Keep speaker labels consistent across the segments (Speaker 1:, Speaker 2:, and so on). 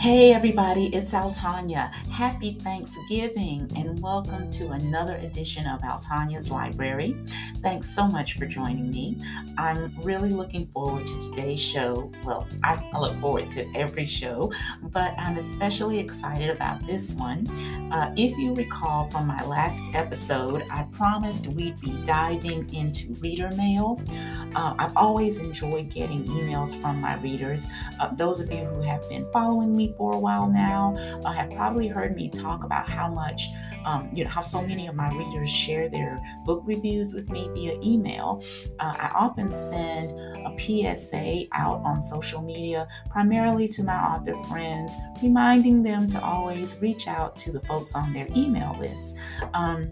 Speaker 1: Hey, everybody, it's AlTonya. Happy Thanksgiving and welcome to another edition of AlTonya's Library. Thanks so much for joining me. I'm really looking forward to today's show. Well, I, look forward to every show, but I'm especially excited about this one. Uh, if you recall from my last episode, I promised we'd be diving into reader mail. Uh, I've always enjoyed getting emails from my readers. Uh, those of you who have been following me for a while now uh, have probably heard me talk about how much, um, you know, how so many of my readers share their book reviews with me via email. Uh, I often send a PSA out on social media, primarily to my author friends, reminding them to always reach out to the folks on their email list. Um,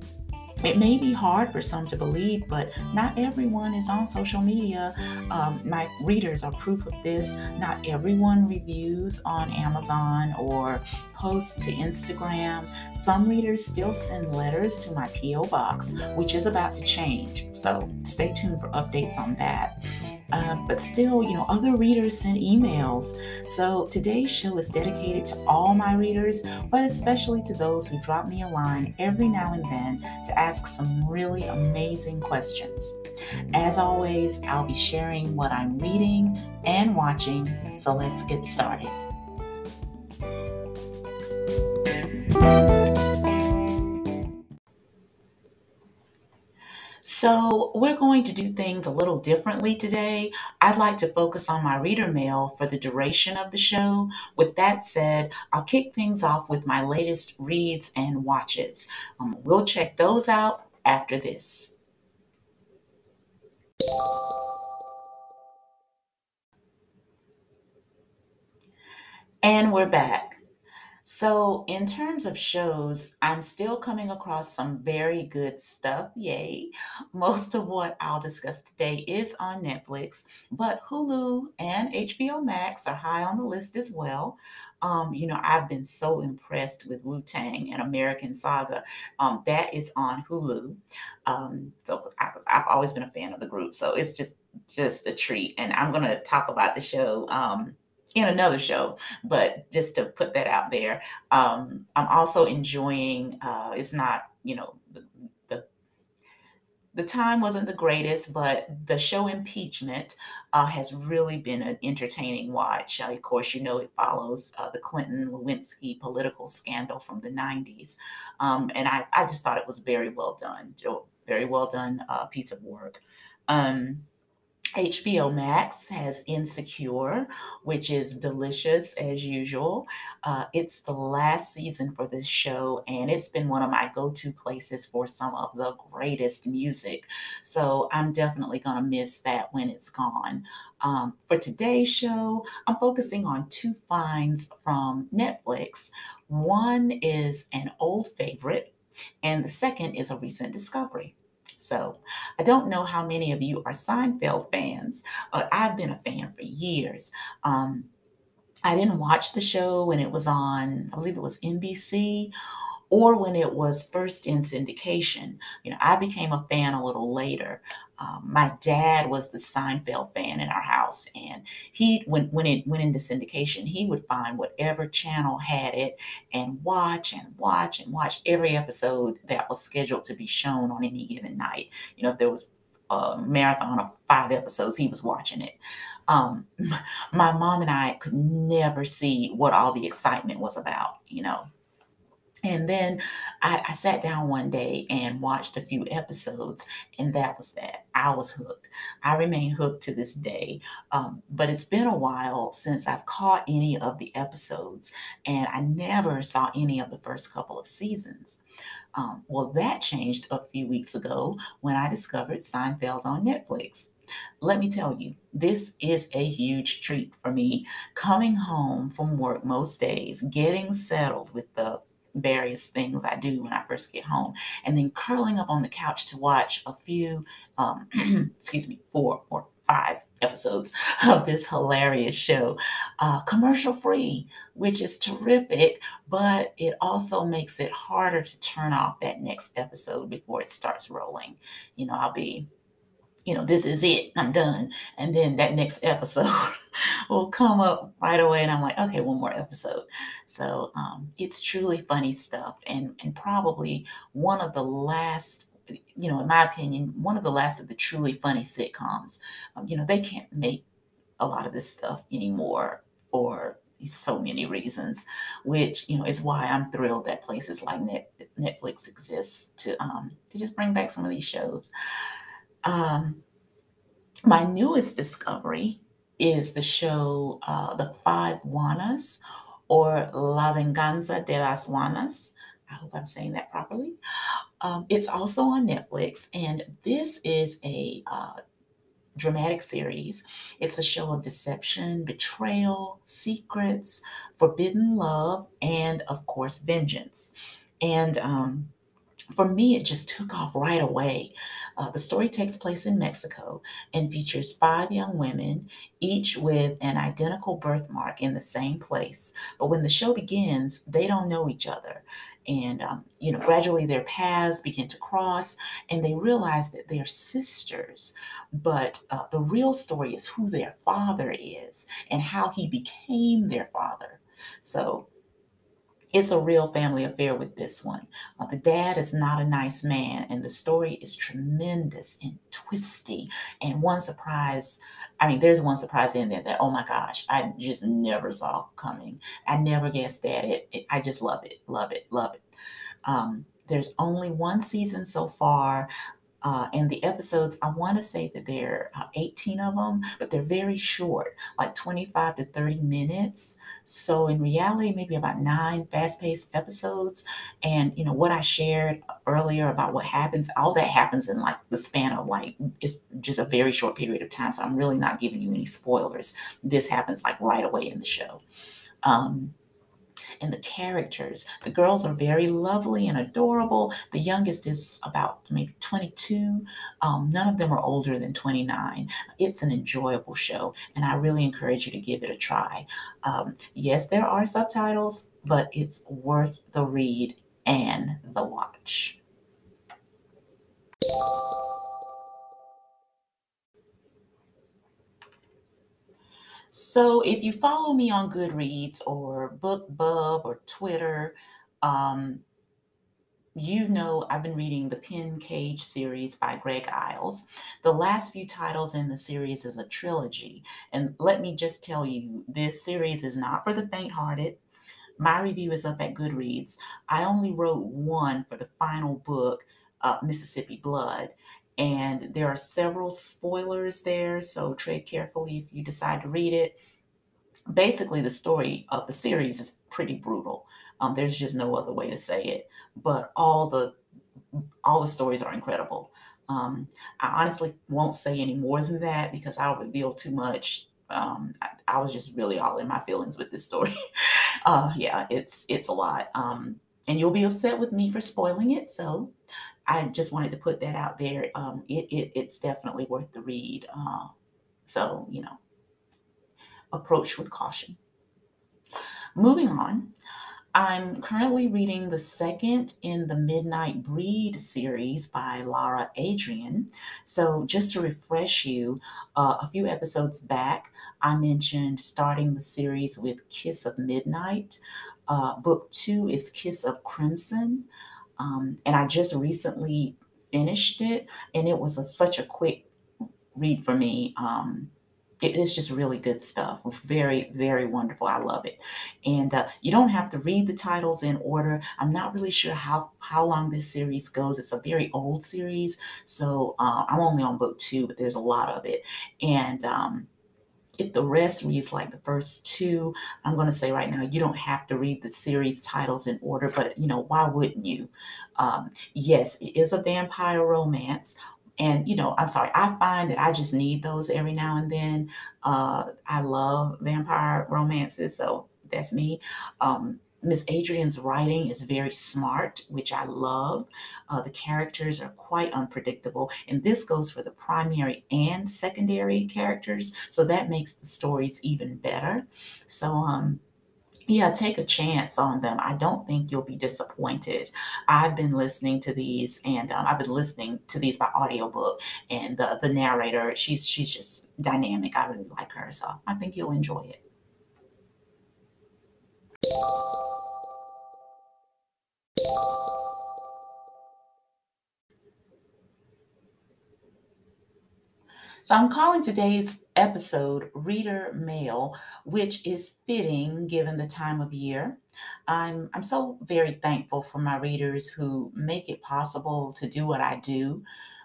Speaker 1: it may be hard for some to believe, but not everyone is on social media. Um, my readers are proof of this. Not everyone reviews on Amazon or posts to Instagram. Some readers still send letters to my P.O. box, which is about to change. So stay tuned for updates on that. Uh, but still, you know, other readers send emails. So today's show is dedicated to all my readers, but especially to those who drop me a line every now and then to ask some really amazing questions. As always, I'll be sharing what I'm reading and watching, so let's get started. So, we're going to do things a little differently today. I'd like to focus on my reader mail for the duration of the show. With that said, I'll kick things off with my latest reads and watches. Um, we'll check those out after this. And we're back. So, in terms of shows, I'm still coming across some very good stuff. Yay. Most of what I'll discuss today is on Netflix, but Hulu and HBO Max are high on the list as well. Um, you know, I've been so impressed with Wu-Tang: An American Saga. Um, that is on Hulu. Um, so I, I've always been a fan of the group, so it's just just a treat. And I'm going to talk about the show um, in another show, but just to put that out there, um, I'm also enjoying. Uh, it's not, you know, the, the the time wasn't the greatest, but the show Impeachment uh, has really been an entertaining watch. Uh, of course, you know it follows uh, the Clinton Lewinsky political scandal from the 90s, um, and I, I just thought it was very well done, very well done uh, piece of work. Um, HBO Max has Insecure, which is delicious as usual. Uh, it's the last season for this show, and it's been one of my go to places for some of the greatest music. So I'm definitely going to miss that when it's gone. Um, for today's show, I'm focusing on two finds from Netflix. One is an old favorite, and the second is a recent discovery. So I don't know how many of you are Seinfeld fans, but I've been a fan for years. Um, I didn't watch the show when it was on, I believe it was NBC or when it was first in syndication. You know, I became a fan a little later. Um, my dad was the Seinfeld fan in our house, and he, when when it went into syndication, he would find whatever channel had it and watch and watch and watch every episode that was scheduled to be shown on any given night. You know, if there was a marathon of five episodes, he was watching it. Um, my mom and I could never see what all the excitement was about. You know, and then I, I, sat down one day and watched a few episodes, and that was that. I was hooked. I remain hooked to this day. Um, but it's been a while since I've caught any of the episodes, and I never saw any of the first couple of seasons. Um, well, that changed a few weeks ago when I discovered Seinfeld on Netflix. Let me tell you, this is a huge treat for me. Coming home from work most days, getting settled with the various things I do when I first get home, and then curling up on the couch to watch a few, um, excuse me, four or five episodes of this hilarious show, uh, commercial free, which is terrific, but it also makes it harder to turn off that next episode before it starts rolling. You know, I'll be you know, this is it, I'm done. And then that next episode will come up right away, and I'm like, okay, one more episode. So um, it's truly funny stuff, and and probably one of the last, you know, in my opinion, one of the last of the truly funny sitcoms. Um, you know, they can't make a lot of this stuff anymore for so many reasons, which you know is why I'm thrilled that places like Net, Netflix exists to um, to just bring back some of these shows. Um, my newest discovery is the show uh, The Five Juanas or La Venganza de las Juanas. I hope I'm saying that properly. Um, it's also on Netflix, and this is a uh, dramatic series. It's a show of deception, betrayal, secrets, forbidden love, and of course, vengeance. And um, for me, it just took off right away. Uh, the story takes place in Mexico and features five young women, each with an identical birthmark in the same place. But when the show begins, they don't know each other. And, um, you know, gradually their paths begin to cross and they realize that they're sisters. But uh, the real story is who their father is and how he became their father. So, it's a real family affair with this one. Uh, the dad is not a nice man, and the story is tremendous and twisty. And one surprise, I mean, there's one surprise in there that, oh my gosh, I just never saw coming. I never guessed at it. it I just love it, love it, love it. Um, there's only one season so far. Uh, and the episodes, I want to say that there are 18 of them, but they're very short, like 25 to 30 minutes. So in reality, maybe about nine fast-paced episodes. And you know what I shared earlier about what happens, all that happens in like the span of like it's just a very short period of time. So I'm really not giving you any spoilers. This happens like right away in the show. Um, and the characters. The girls are very lovely and adorable. The youngest is about maybe 22. Um, none of them are older than 29. It's an enjoyable show, and I really encourage you to give it a try. Um, yes, there are subtitles, but it's worth the read and the watch. So if you follow me on Goodreads or BookBub or Twitter, um, you know I've been reading the Penn Cage series by Greg Iles. The last few titles in the series is a trilogy. And let me just tell you, this series is not for the faint-hearted. My review is up at Goodreads. I only wrote one for the final book, uh, Mississippi Blood and there are several spoilers there, so tread carefully if you decide to read it. Basically, the story of the series is pretty brutal. Um, there's just no other way to say it. But all the all the stories are incredible. Um, I honestly won't say any more than that because I'll reveal too much. Um, I, I, was just really all in my feelings with this story. uh, yeah, it's it's a lot. Um, and you'll be upset with me for spoiling it. So I just wanted to put that out there. Um, it, it, it's definitely worth the read. Uh, so, you know, approach with caution. Moving on, I'm currently reading the second in the Midnight Breed series by Lara Adrian. So, just to refresh you, uh, a few episodes back, I mentioned starting the series with Kiss of Midnight. Uh, book two is Kiss of Crimson. Um, and I just recently finished it, and it was a, such a quick read for me. Um, it is just really good stuff. Very, very wonderful. I love it. And uh, you don't have to read the titles in order. I'm not really sure how how long this series goes. It's a very old series, so uh, I'm only on book two, but there's a lot of it. And um, if the rest reads like the first two, I'm going to say right now, you don't have to read the series titles in order, but you know, why wouldn't you? Um, yes, it is a vampire romance. And, you know, I'm sorry, I find that I just need those every now and then. Uh, I love vampire romances, so that's me. Um, Miss Adrian's writing is very smart, which I love. Uh, the characters are quite unpredictable, and this goes for the primary and secondary characters, so that makes the stories even better. So, um, Yeah, take a chance on them. I don't think you'll be disappointed. I've been listening to these and, um, I've been listening to these by audiobook, and the the narrator, she's she's just dynamic. I really like her, so I think you'll enjoy it. So I'm calling today's episode Reader Mail, which is fitting given the time of year. I'm I'm so very thankful for my readers who make it possible to do what I do.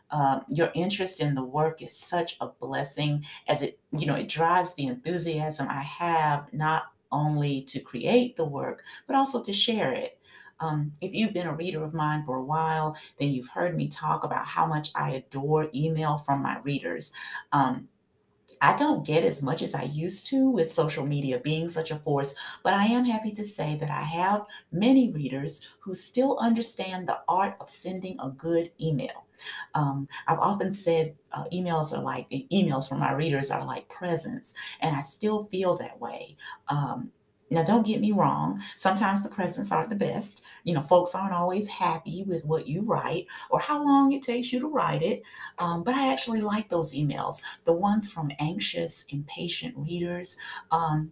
Speaker 1: Uh, your interest in the work is such a blessing as it, you know, it drives the enthusiasm I have not only to create the work, but also to share it. Um, if you've been a reader of mine for a while, then you've heard me talk about how much I adore email from my readers. Um, I don't get as much as I used to with social media being such a force, but I am happy to say that I have many readers who still understand the art of sending a good email. Um, I've often said uh, emails are like emails from my readers are like presents, and I still feel that way. Um, now, don't get me wrong. Sometimes the presents aren't the best. You know, folks aren't always happy with what you write or how long it takes you to write it. Um, but I actually like those emails, the ones from anxious, impatient readers. Um,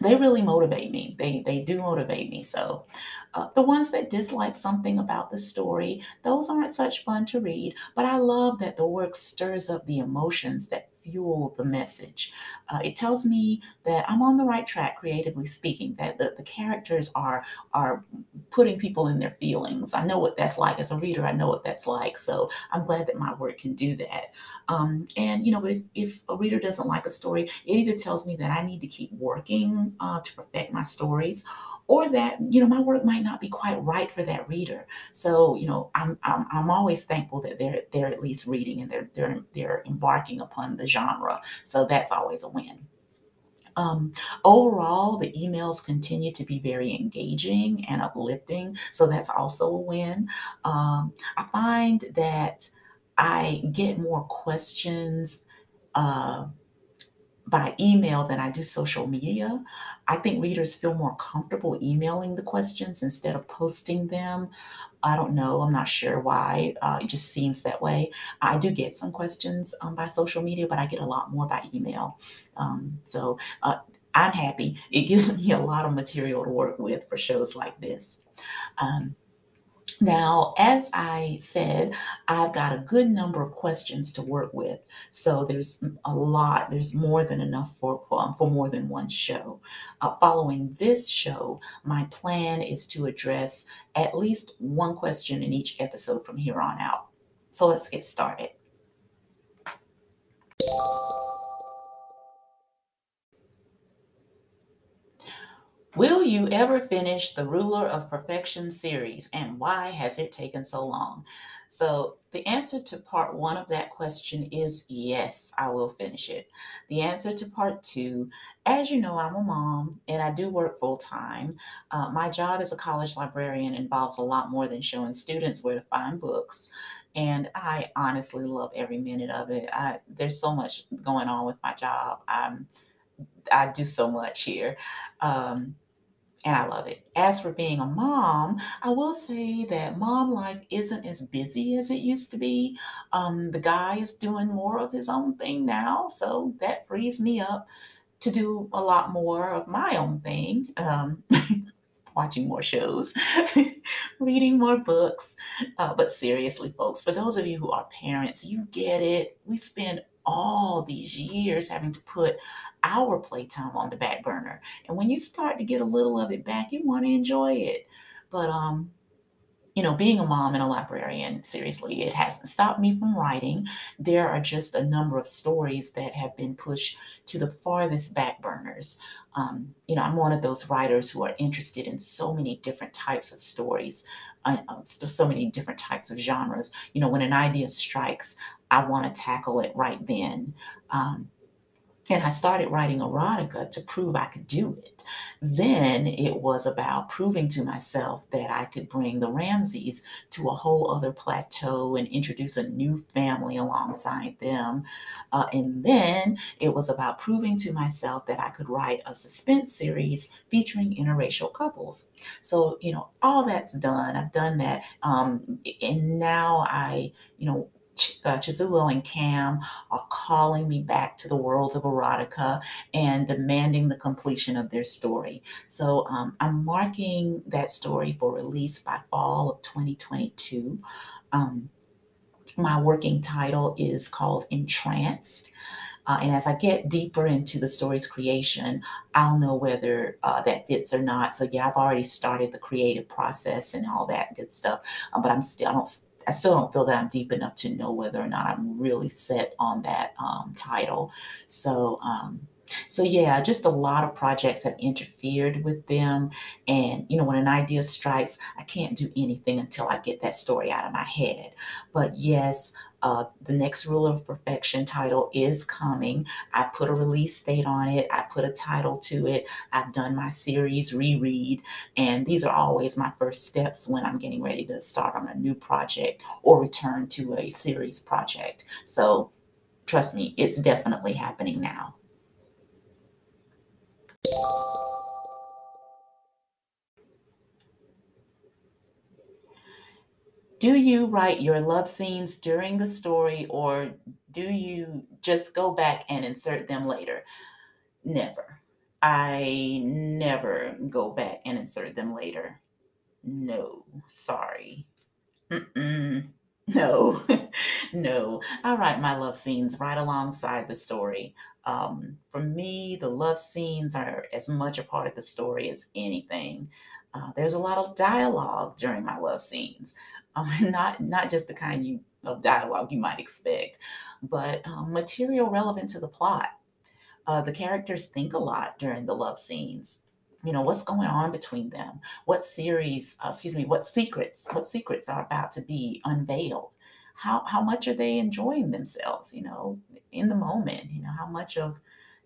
Speaker 1: they really motivate me. They they do motivate me. So, uh, the ones that dislike something about the story, those aren't such fun to read. But I love that the work stirs up the emotions that fuel the message. Uh, it tells me that I'm on the right track, creatively speaking. That the, the characters are are putting people in their feelings. I know what that's like as a reader. I know what that's like. So I'm glad that my work can do that. Um, and you know, if, if a reader doesn't like a story, it either tells me that I need to keep working uh, to perfect my stories, or that you know my work might not be quite right for that reader. So you know, I'm I'm, I'm always thankful that they're they're at least reading and they're they're they're embarking upon the genre. So that's always a win. Um, overall, the emails continue to be very engaging and uplifting, so that's also a win. Um, I find that I get more questions uh, by email than I do social media. I think readers feel more comfortable emailing the questions instead of posting them. I don't know. I'm not sure why. Uh, it just seems that way. I do get some questions um, by social media, but I get a lot more by email. Um, so uh, I'm happy. It gives me a lot of material to work with for shows like this. Um, now, as I said, I've got a good number of questions to work with. So there's a lot, there's more than enough for, um, for more than one show. Uh, following this show, my plan is to address at least one question in each episode from here on out. So let's get started. Will you ever finish the Rule of Perfection series, and why has it taken so long? So, the answer to part one of that question is yes, I will finish it. The answer to part two, as you know, I'm a mom and I do work full time. Uh, my job as a college librarian involves a lot more than showing students where to find books. And I honestly love every minute of it. I, there's so much going on with my job. I'm, I do so much here. Um, and I love it. As for being a mom, I will say that mom life isn't as busy as it used to be. Um, the guy is doing more of his own thing now, so that frees me up to do a lot more of my own thing. Um, watching more shows, reading more books. Uh, but seriously, folks, for those of you who are parents, you get it. We spend all these years having to put our playtime on the back burner. And when you start to get a little of it back, you want to enjoy it. But um, you know, being a mom and a librarian, seriously, it hasn't stopped me from writing. There are just a number of stories that have been pushed to the farthest back burners. Um, you know, I'm one of those writers who are interested in so many different types of stories, uh, so so many different types of genres. You know, when an idea strikes, I want to tackle it right then. Um, and I started writing erotica to prove I could do it. Then it was about proving to myself that I could bring the Ramseys to a whole other plateau and introduce a new family alongside them. Uh, and then it was about proving to myself that I could write a suspense series featuring interracial couples. So, you know, all that's done. I've done that. Um, and now I, you know, uh, Chizulo and Cam are calling me back to the world of erotica and demanding the completion of their story. So um, I'm marking that story for release by fall of 2022. Um, my working title is called Entranced. Uh, and as I get deeper into the story's creation, I'll know whether uh, that fits or not. So yeah, I've already started the creative process and all that good stuff, uh, but I'm still I don't I still don't feel that I'm deep enough to know whether or not I'm really set on that um, title. So, um, so yeah, just a lot of projects have interfered with them. And, you know, when an idea strikes, I can't do anything until I get that story out of my head. But yes, uh, the next rule of perfection title is coming. I put a release date on it. I put a title to it. I've done my series reread, and these are always my first steps when I'm getting ready to start on a new project or return to a series project. So trust me, it's definitely happening now. Do you write your love scenes during the story or do you just go back and insert them later? Never. I never go back and insert them later. No, sorry. Mm-mm. No, no. I write my love scenes right alongside the story. Um, for me, the love scenes are as much a part of the story as anything. Uh, there's a lot of dialogue during my love scenes, um, not not just the kind you of dialogue you might expect, but um, material relevant to the plot. Uh, the characters think a lot during the love scenes. You know, what's going on between them? What series, uh, excuse me, what secrets, what secrets are about to be unveiled? How, how much are they enjoying themselves, you know, in the moment? You know, how much of,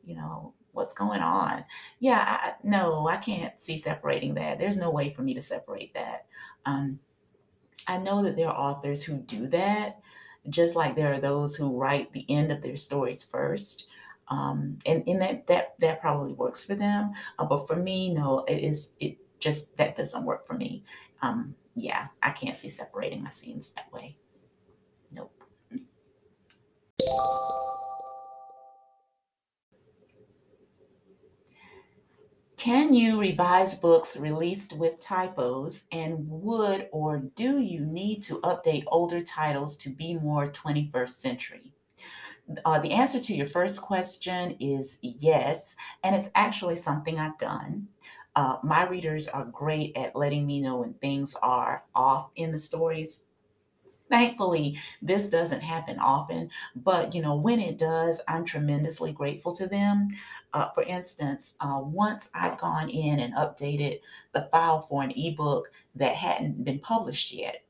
Speaker 1: you know, what's going on? Yeah, I, no, I can't see separating that. There's no way for me to separate that. Um, I know that there are authors who do that, just like there are those who write the end of their stories first. Um, and and that that that probably works for them. Uh, but for me, no, it is it just that doesn't work for me. Um, yeah, I can't see separating my scenes that way. Nope. Can you revise books released with typos, and would or do you need to update older titles to be more 21st century? Uh, the answer to your first question is yes, and it's actually something I've done. Uh, my readers are great at letting me know when things are off in the stories. Thankfully, this doesn't happen often, but you know, when it does, I'm tremendously grateful to them. Uh, for instance, uh, once I'd gone in and updated the file for an ebook that hadn't been published yet.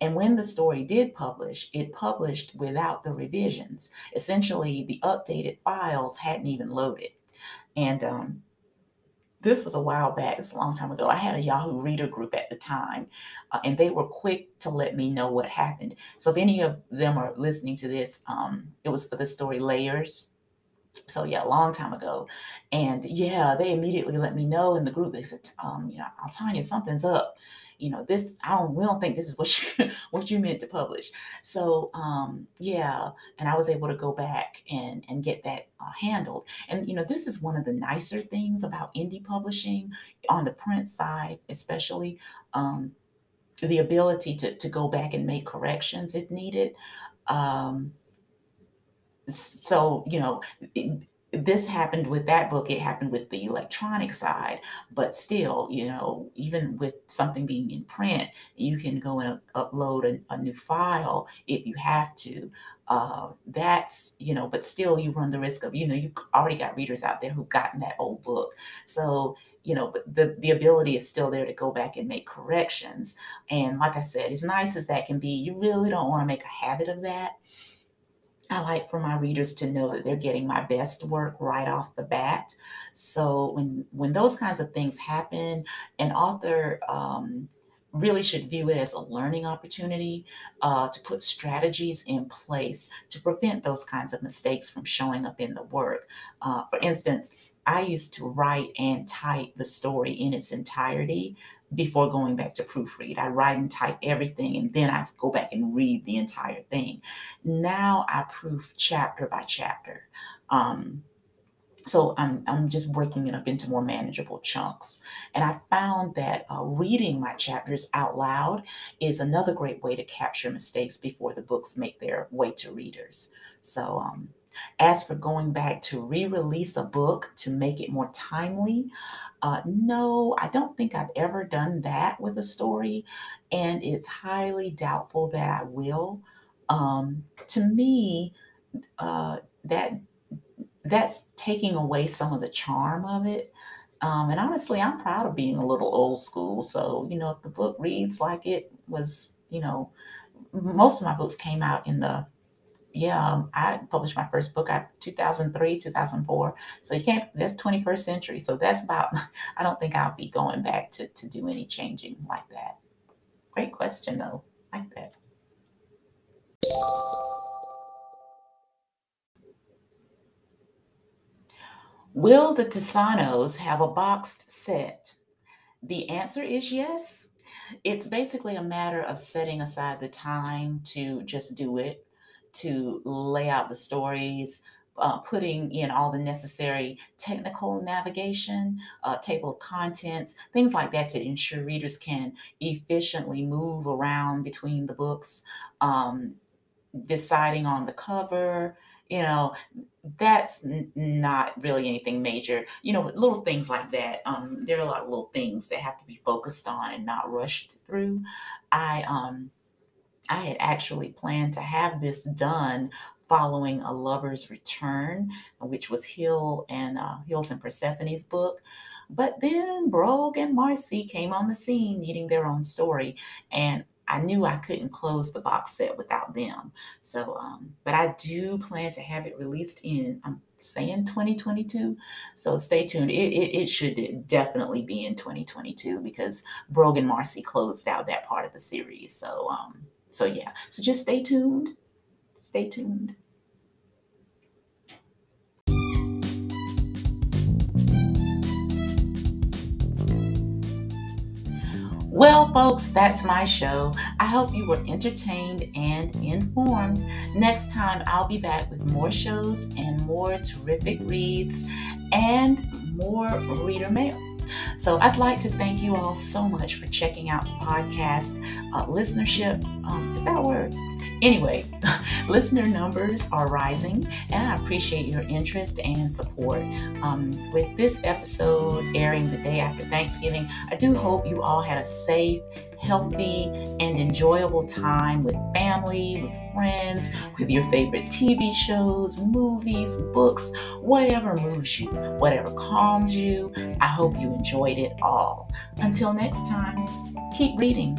Speaker 1: And when the story did publish, it published without the revisions. Essentially, the updated files hadn't even loaded. And um, this was a while back, it's a long time ago. I had a Yahoo reader group at the time, uh, and they were quick to let me know what happened. So if any of them are listening to this, um, it was for the story Layers. So yeah, a long time ago. And yeah, they immediately let me know in the group. They said, um, you know, AlTonya, something's up you know this i don't we don't think this is what you what you meant to publish. So um yeah and i was able to go back and and get that uh, handled. And you know this is one of the nicer things about indie publishing on the print side especially um the ability to to go back and make corrections if needed. Um so you know it, this happened with that book it happened with the electronic side but still you know even with something being in print you can go and upload a, a new file if you have to. Uh, that's you know but still you run the risk of you know you've already got readers out there who've gotten that old book. So you know but the, the ability is still there to go back and make corrections. And like i said as nice as that can be you really don't want to make a habit of that I like for my readers to know that they're getting my best work right off the bat. So when when those kinds of things happen, an author um, really should view it as a learning opportunity uh, to put strategies in place to prevent those kinds of mistakes from showing up in the work. Uh, for instance, I used to write and type the story in its entirety before going back to proofread. I write and type everything and then I go back and read the entire thing. Now I proof chapter by chapter. Um, so I'm, I'm just breaking it up into more manageable chunks. And I found that uh, reading my chapters out loud is another great way to capture mistakes before the books make their way to readers. So um, as for going back to re release a book to make it more timely, uh, no, I don't think I've ever done that with a story, and it's highly doubtful that I will. Um, to me, uh, that that's taking away some of the charm of it. Um, and honestly, I'm proud of being a little old school. So, you know, if the book reads like it was, you know, most of my books came out in the yeah, um, I published my first book at 2003, 2004. So you can't, that's 21st century. So that's about, I don't think I'll be going back to, to do any changing like that. Great question though. Like that. Will the Tesanos have a boxed set? The answer is yes. It's basically a matter of setting aside the time to just do it, to lay out the stories, uh, putting in all the necessary technical navigation, uh, table of contents, things like that to ensure readers can efficiently move around between the books, um, deciding on the cover, you know, that's n- not really anything major. You know, little things like that. Um, there are a lot of little things that have to be focused on and not rushed through. I um I had actually planned to have this done following a lover's return, which was Hill and uh, Hills and Persephone's book. But then Brogue and Marcy came on the scene needing their own story, and I knew I couldn't close the box set without them. So, um, but I do plan to have it released in, I'm saying 2022. So stay tuned. It, it, it should definitely be in 2022 because Brogue and Marcy closed out that part of the series. So, um, so yeah, so just stay tuned. Stay tuned. Well, folks, that's my show. I hope you were entertained and informed. Next time, I'll be back with more shows and more terrific reads and more reader mail. So I'd like to thank you all so much for checking out the podcast. Uh, listenership, um, is that a word? Anyway, listener numbers are rising, and I appreciate your interest and support. Um, with this episode airing the day after Thanksgiving, I do hope you all had a safe, healthy, and enjoyable time with family, with friends, with your favorite TV shows, movies, books, whatever moves you, whatever calms you. I hope you enjoyed it all. Until next time, keep reading.